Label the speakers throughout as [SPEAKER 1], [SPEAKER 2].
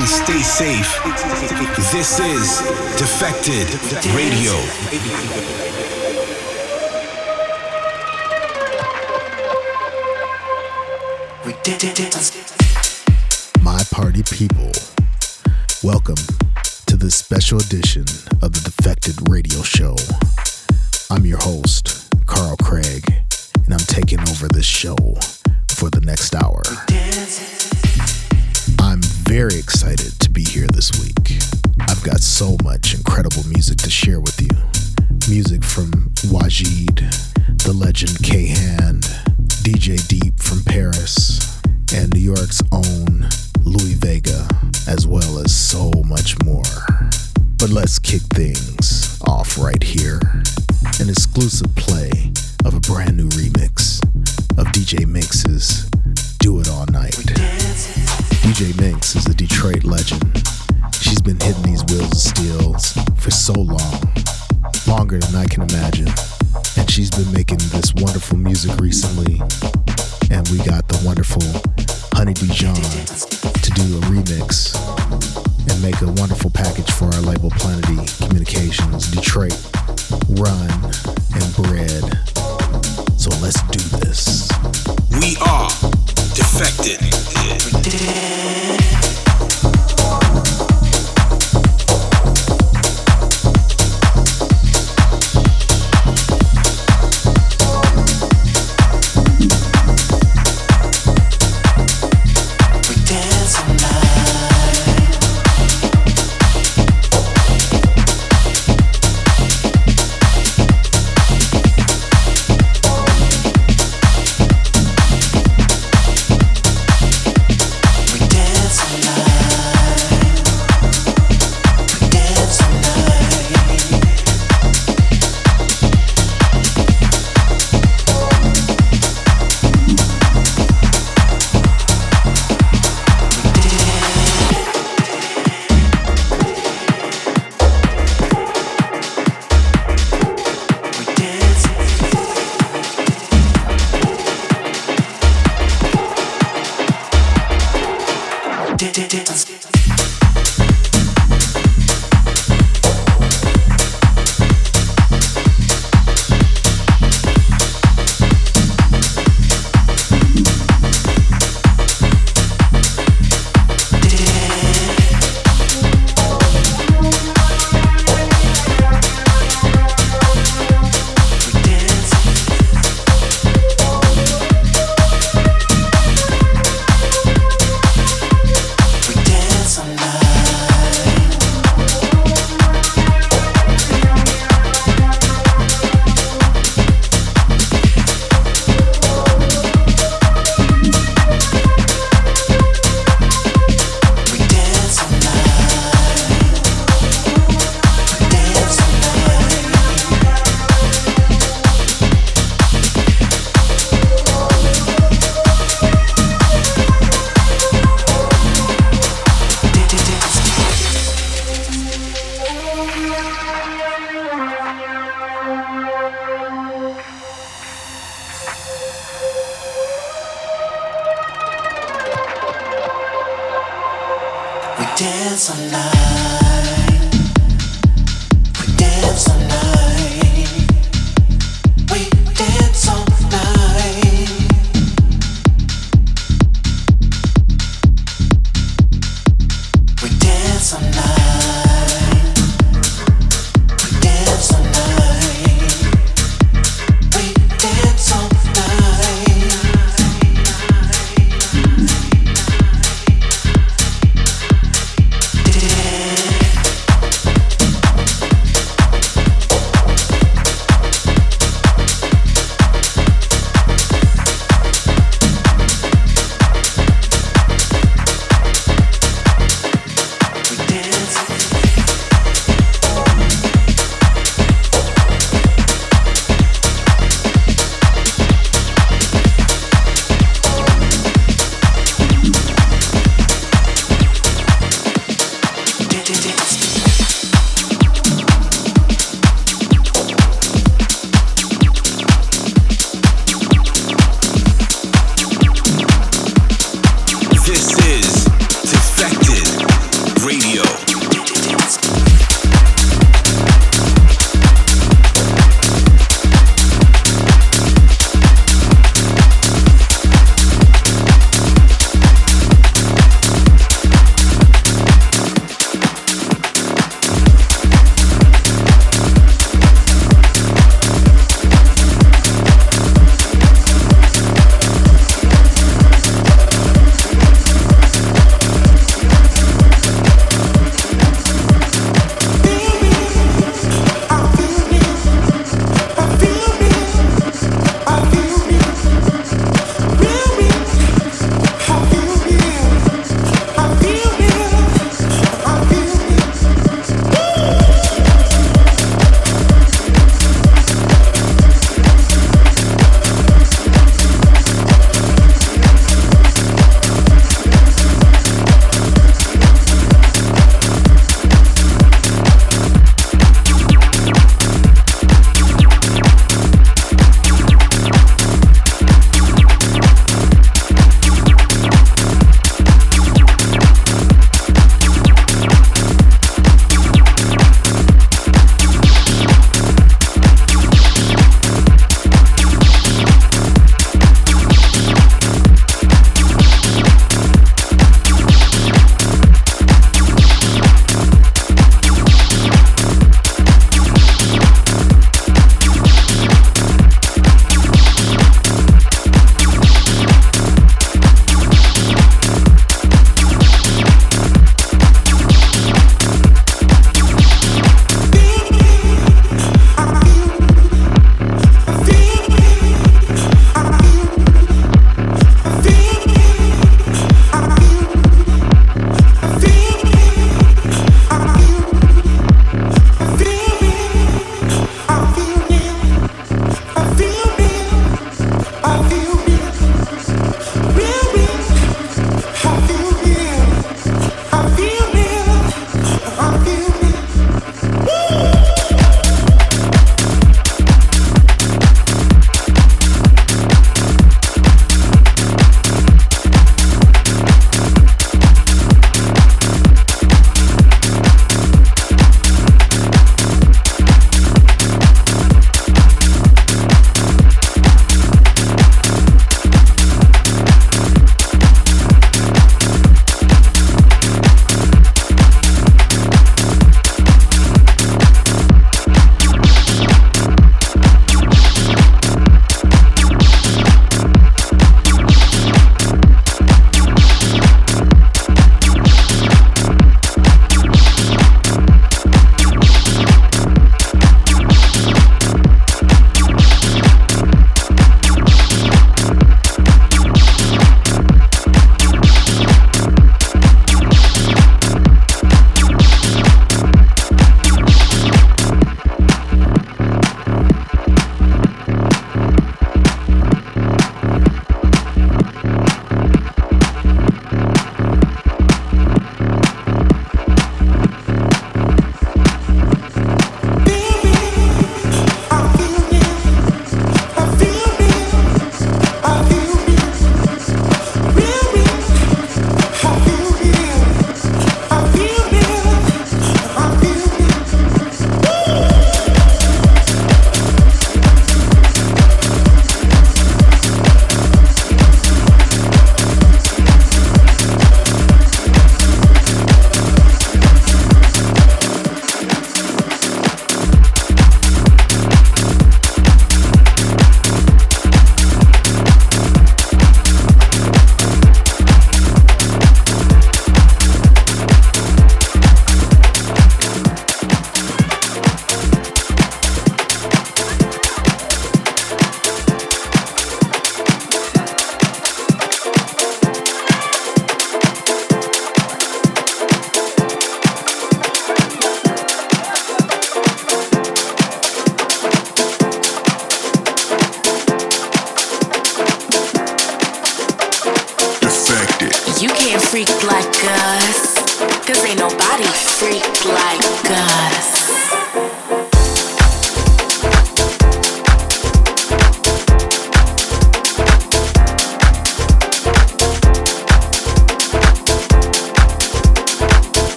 [SPEAKER 1] and stay safe. This is Defected Radio.
[SPEAKER 2] My party people, welcome to this special edition of the Defected Radio Show. I'm your host, Carl Craig, and I'm taking over this show for the next hour. Very excited to be here this week. I've got so much incredible music to share with you. Music from Waajeed, the legend K Hand, DJ Deep from Paris, and New York's own Louie Vega, as well as so much more. But let's kick things off right here. An exclusive play of a brand new remix of DJ Minx's Do It All Night. DJ Minx is a Detroit legend. She's been hitting these wheels of steel for so long, longer than I can imagine. And she's been making this wonderful music recently. And we got the wonderful Honey Dijon to do a remix and make a wonderful package for our label Planety Communications, Detroit, Run, and Bread. So let's do this.
[SPEAKER 1] We are Defected.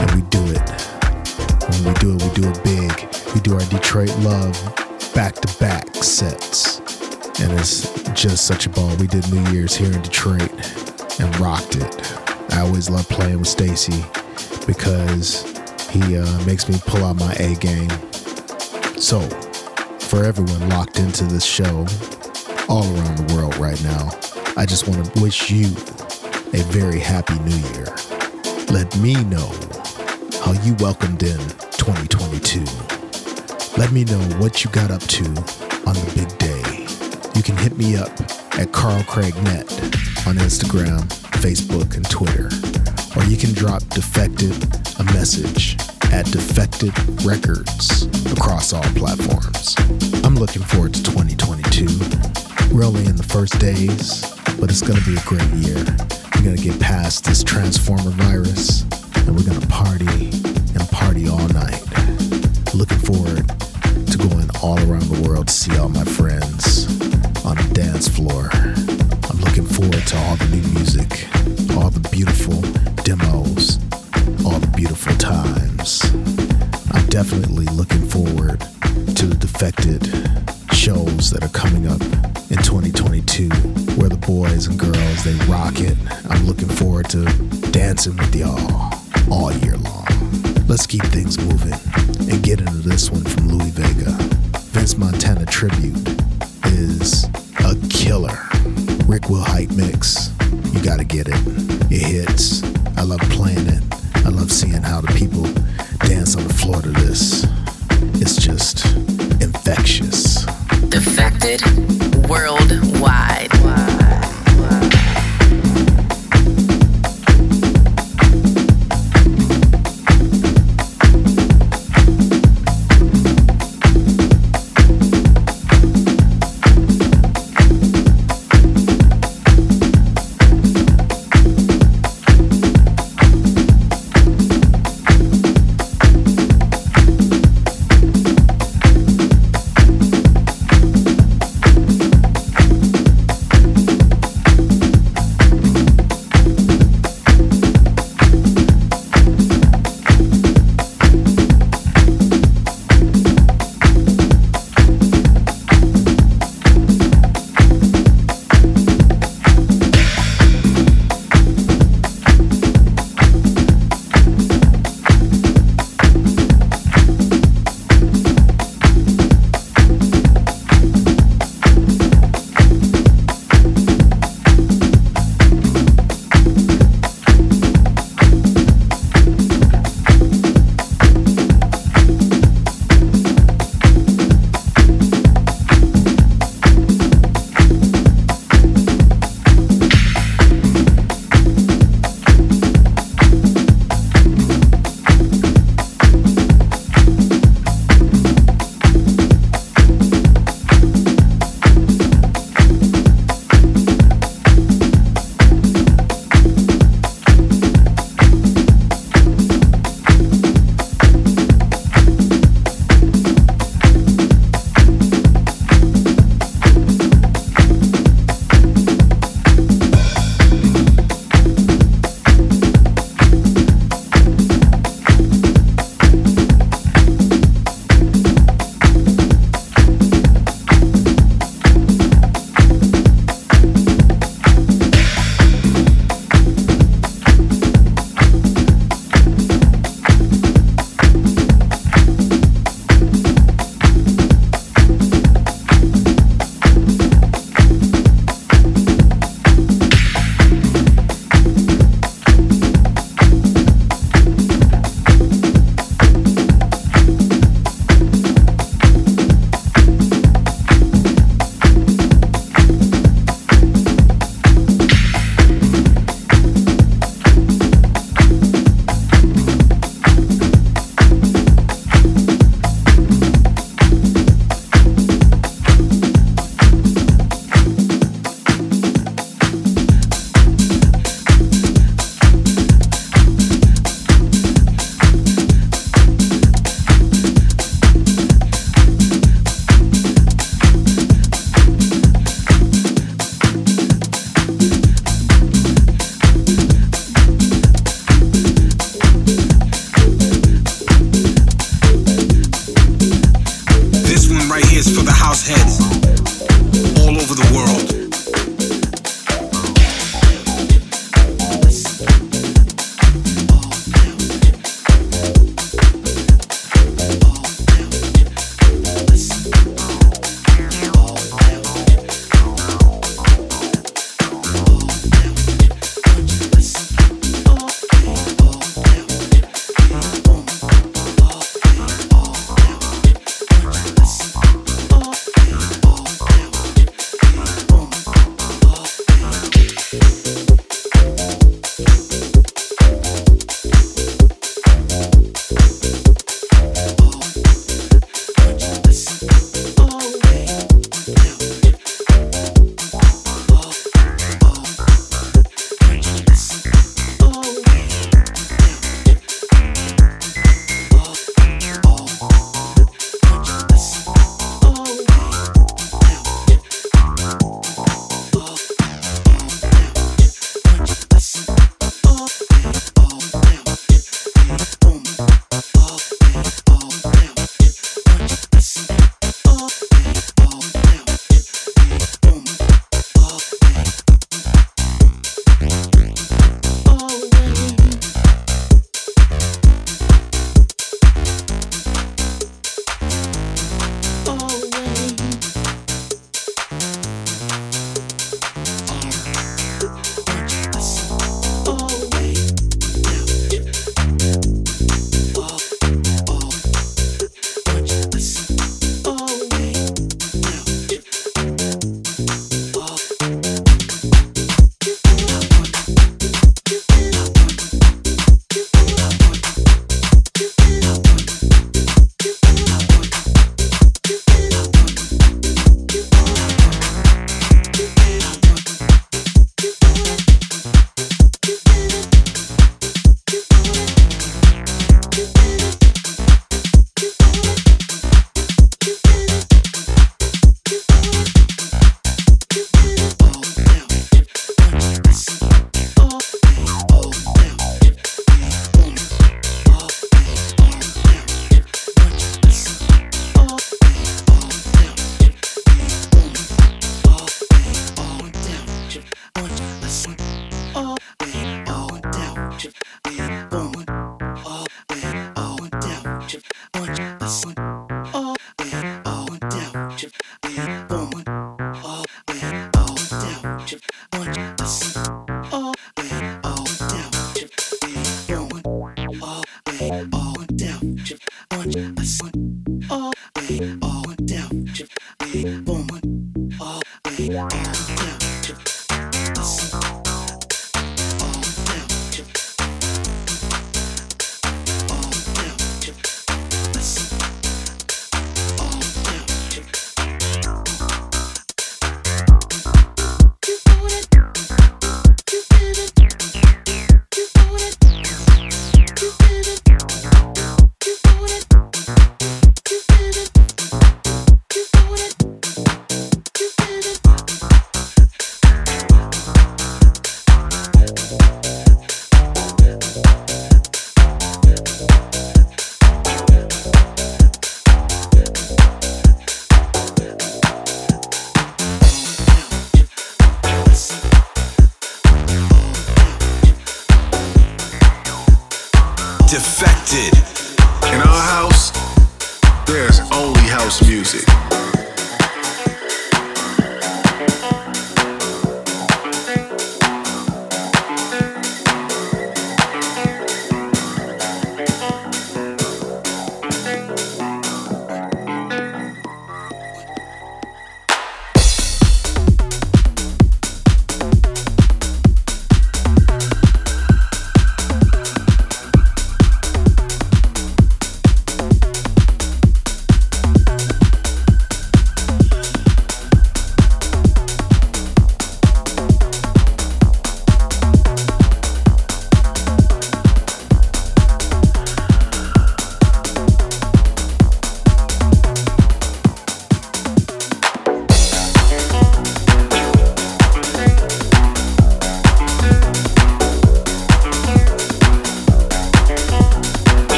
[SPEAKER 2] and we do it. When we do it, we do it big. We do our Detroit Love back to back sets. And it's just such a ball. We did New Year's here in Detroit and rocked it. I always love playing with Stacey because he uh, makes me pull out my A game. So, for everyone locked into this show, all around the world right now. I just want to wish you a very happy new year. Let me know how you welcomed in 2022. Let me know what you got up to on the big day. You can hit me up at Carl Craig Net on Instagram, Facebook, and Twitter. Or you can drop Defected a message at Defected Records across all platforms. I'm looking forward to 2022. We're only in the first days, but it's gonna be a great year. We're gonna get past this transformer virus, and we're gonna party and party all night. Looking forward to going all around the world to see all my friends on the dance floor. I'm looking forward to all the new music, all the beautiful demos, all the beautiful times. I'm definitely looking forward to the defected shows that are coming up in 2022 where the boys and girls they rock it. I'm looking forward to dancing with y'all all year long. Let's keep things moving and get into this one from Louie Vega. Vince Montana tribute is a killer. Rick Will Hype mix. You gotta get it. It hits. I love playing it. I love seeing how the people dance on the floor to this. It's just infectious.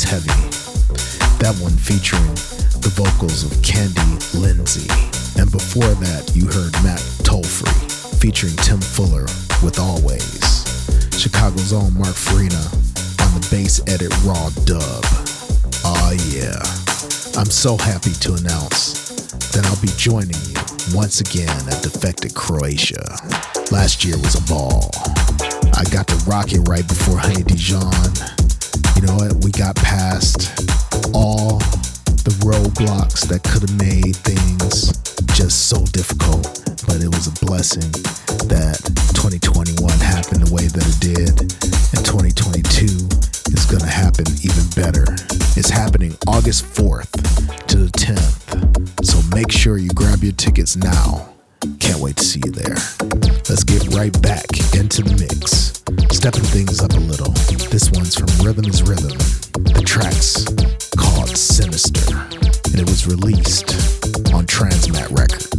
[SPEAKER 3] Heavy. That
[SPEAKER 2] one featuring the vocals of Candi Lindsey. And before that, you heard Matt Tolfrey featuring Tim Fuller with Always. Chicago's own Mark Farina on the bass edit Raw Dub. Oh yeah. I'm so happy to announce that I'll be joining you once again at Defected Croatia. Last year was a ball. I got to rock it right before Honey Dijon you know what? We got past all the roadblocks that could have made things just so difficult, but it was a blessing that 2021 happened the way that it did, and 2022 is going to happen even better. It's happening August 4th to the 10th, so make sure you grab your tickets now. Can't wait to see you there. Let's get right back into the mix. Stepping things up a little. This one's from Rhythm is Rhythm. The track's called Sinister, and it was released on Transmat Records.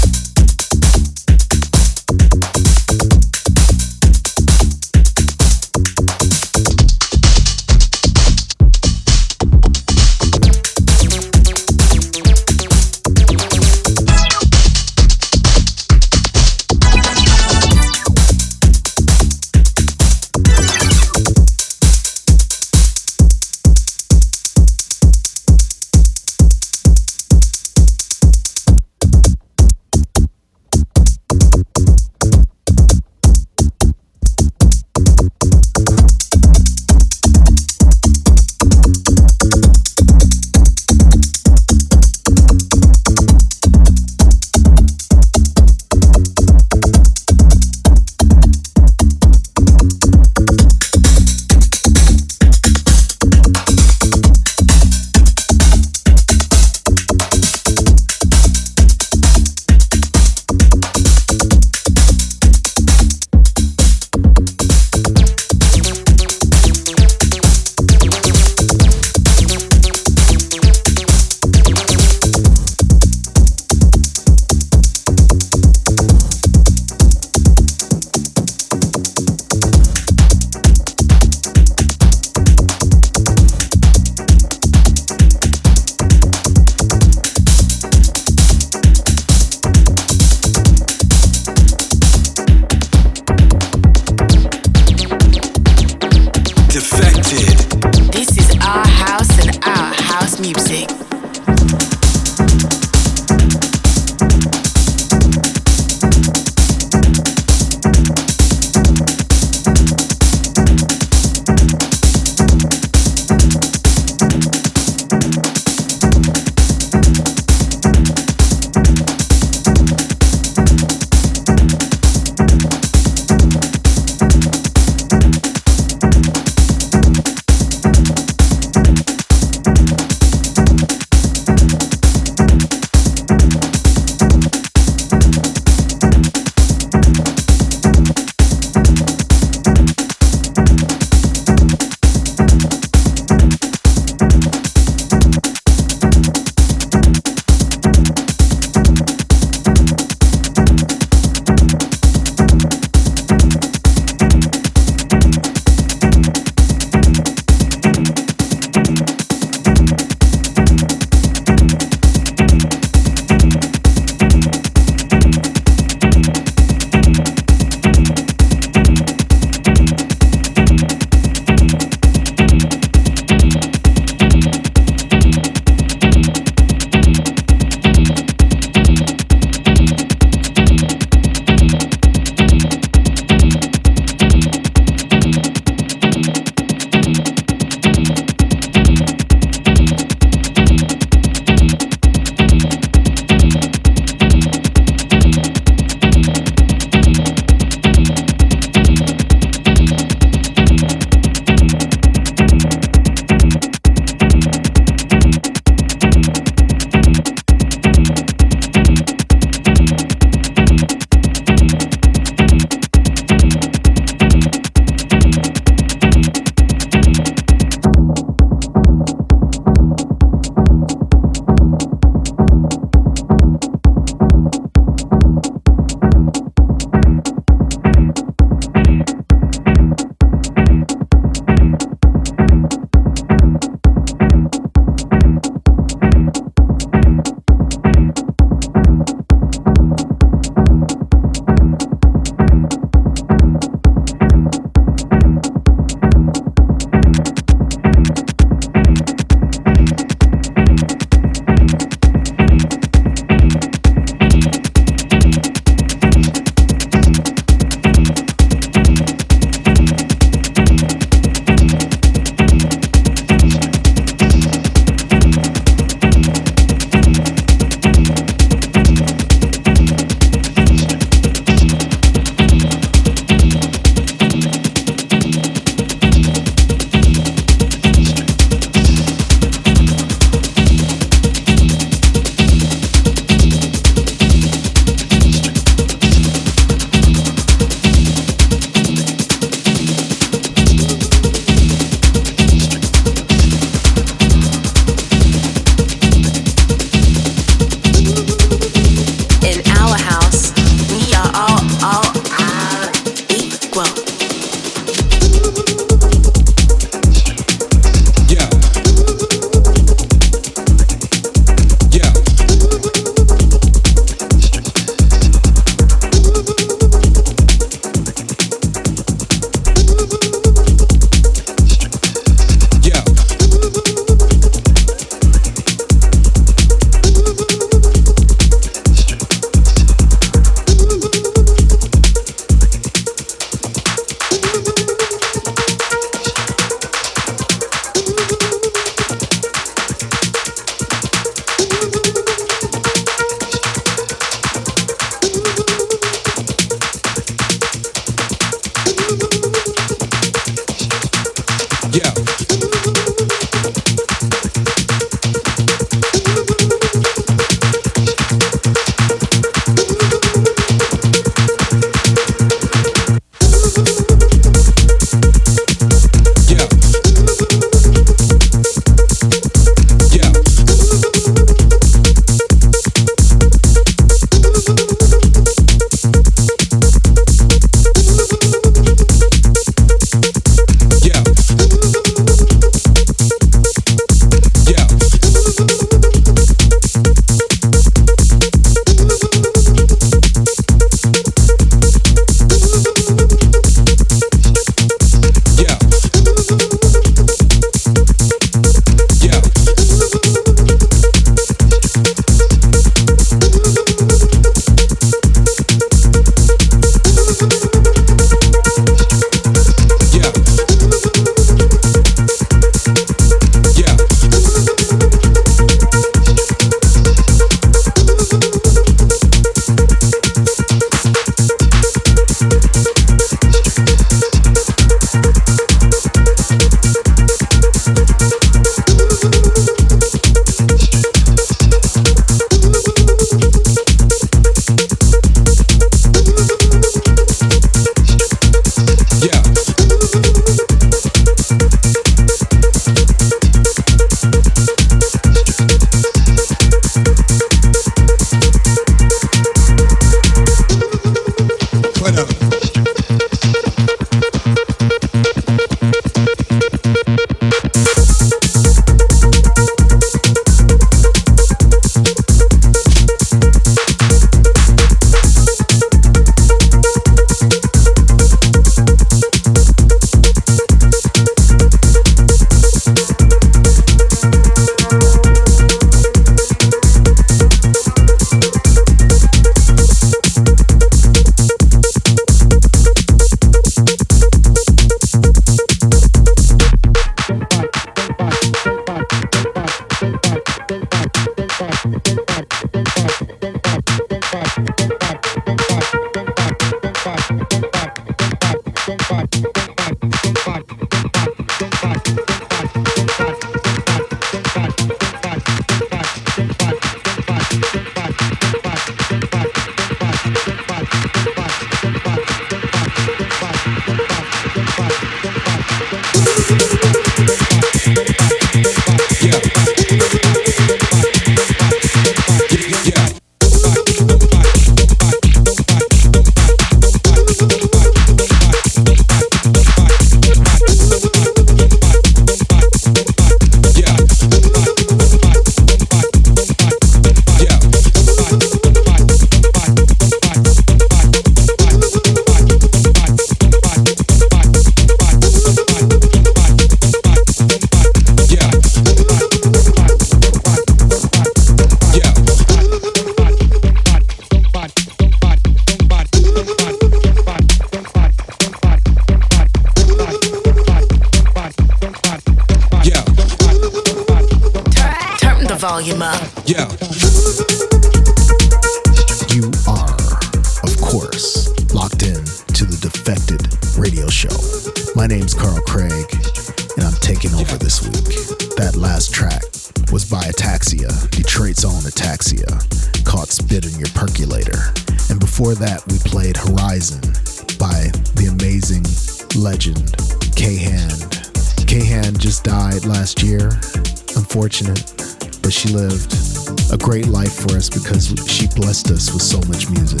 [SPEAKER 2] Blessed us with so much music.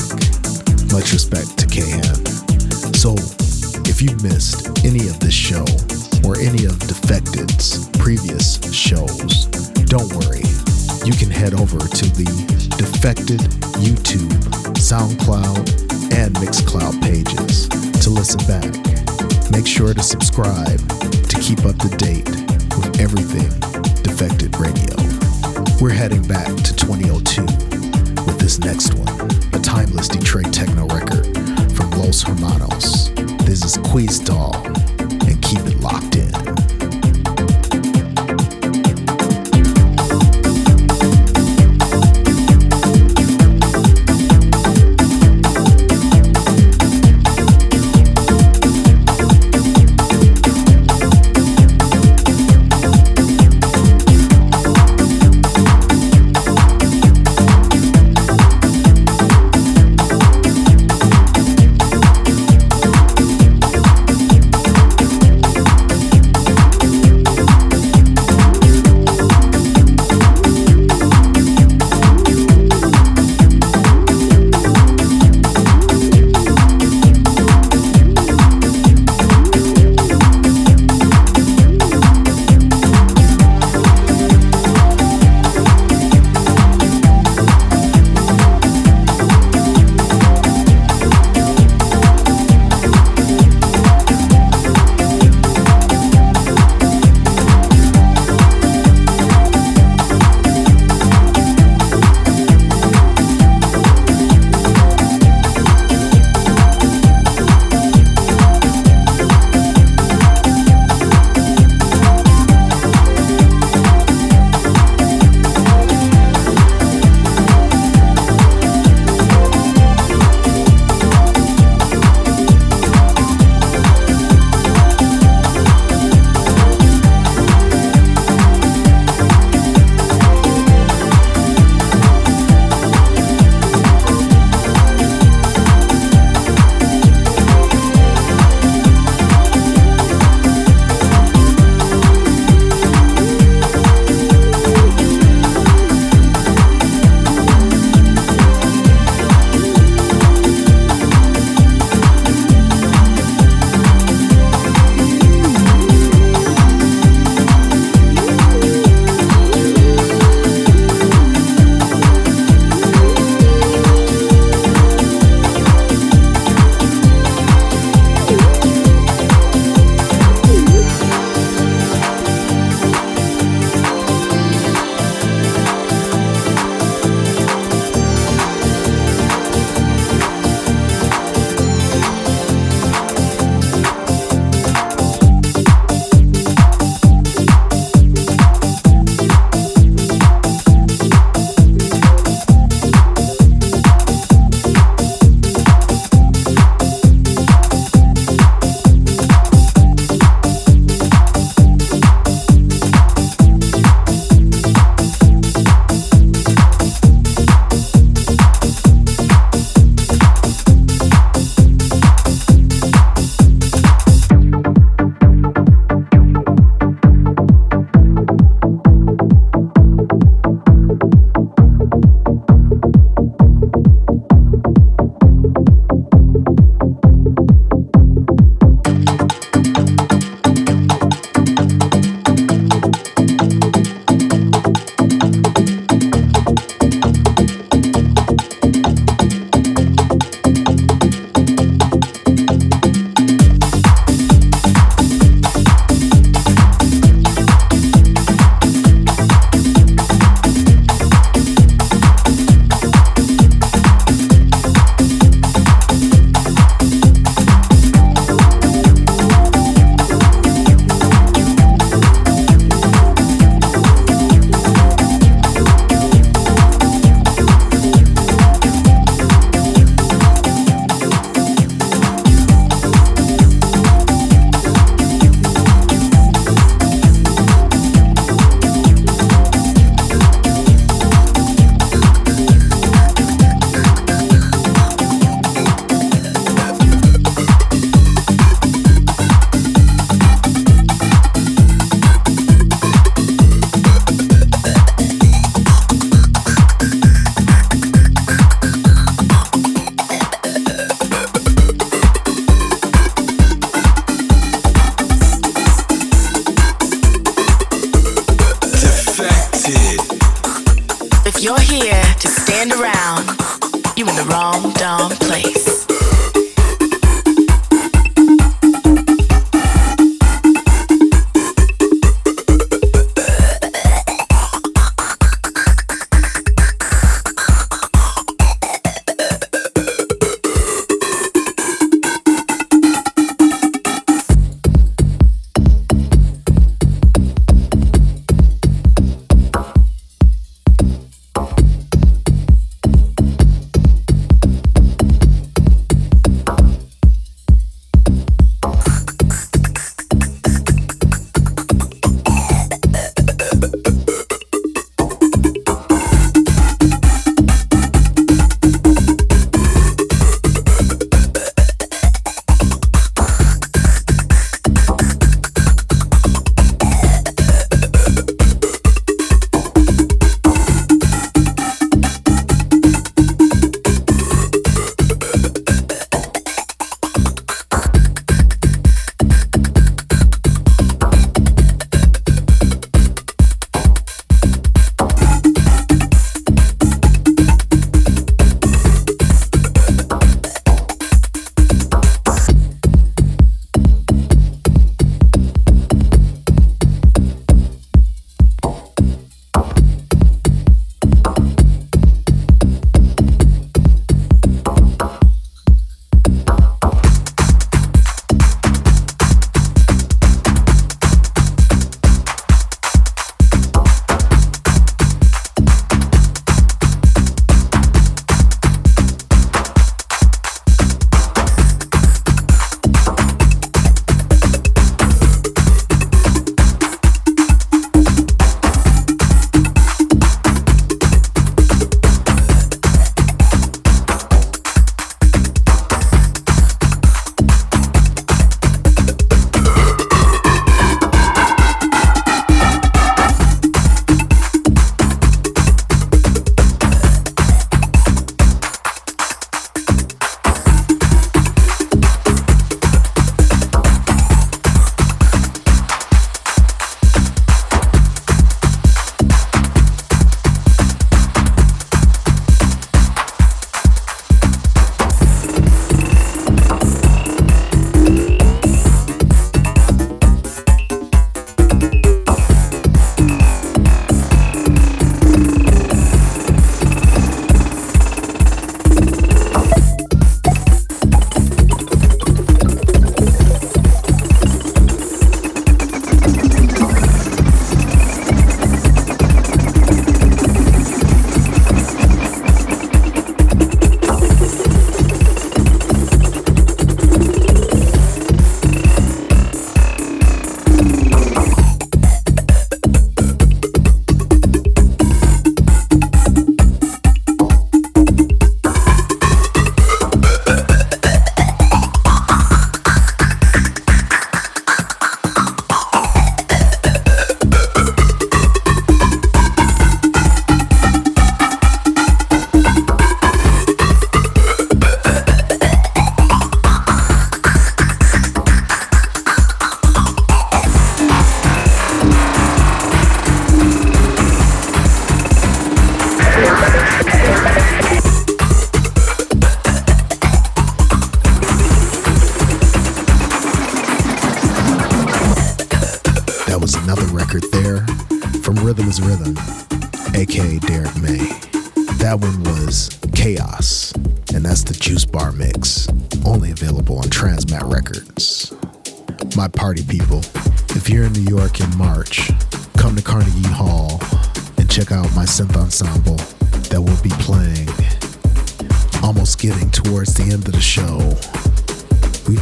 [SPEAKER 2] Much respect to K-Hand. So, if you missed any of this show or any of Defected's previous shows, don't worry. You can head over to the Defected YouTube, SoundCloud, and Mixcloud pages to listen back. Make sure to subscribe to keep up to date with everything Defected Radio. We're heading back to 2002 with this next one, a timeless Detroit techno record from Los Hermanos. This is Queztal, and keep it locked in.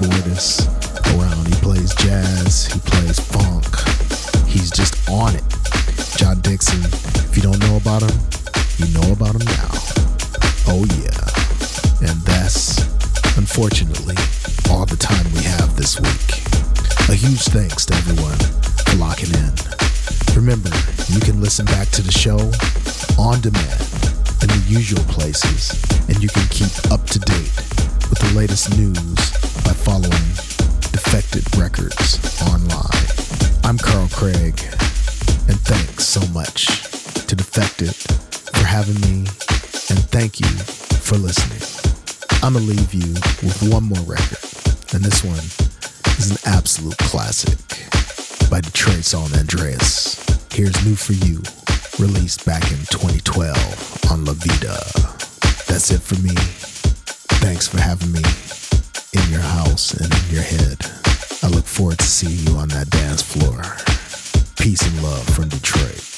[SPEAKER 2] keyboardists around. He plays jazz, he plays funk, he's just on it. Jon Dixon, if you don't know about him, you know about him now. Oh yeah. And that's, unfortunately, all the time we have this week. A huge thanks to everyone for locking in. Remember, you can listen back to the show on demand in the usual places, and you can keep up to date with the latest news by following Defected Records online. I'm Carl Craig, and thanks so much to Defected for having me, and thank you for listening. I'm gonna leave you with one more record, and this one is an absolute classic by Detroit's own Andrés. Here's New For U, released back in 2012 on La Vida. That's it for me. Thanks for having me in your house and in your head. I look forward to seeing you on that dance floor. Peace and love from Detroit.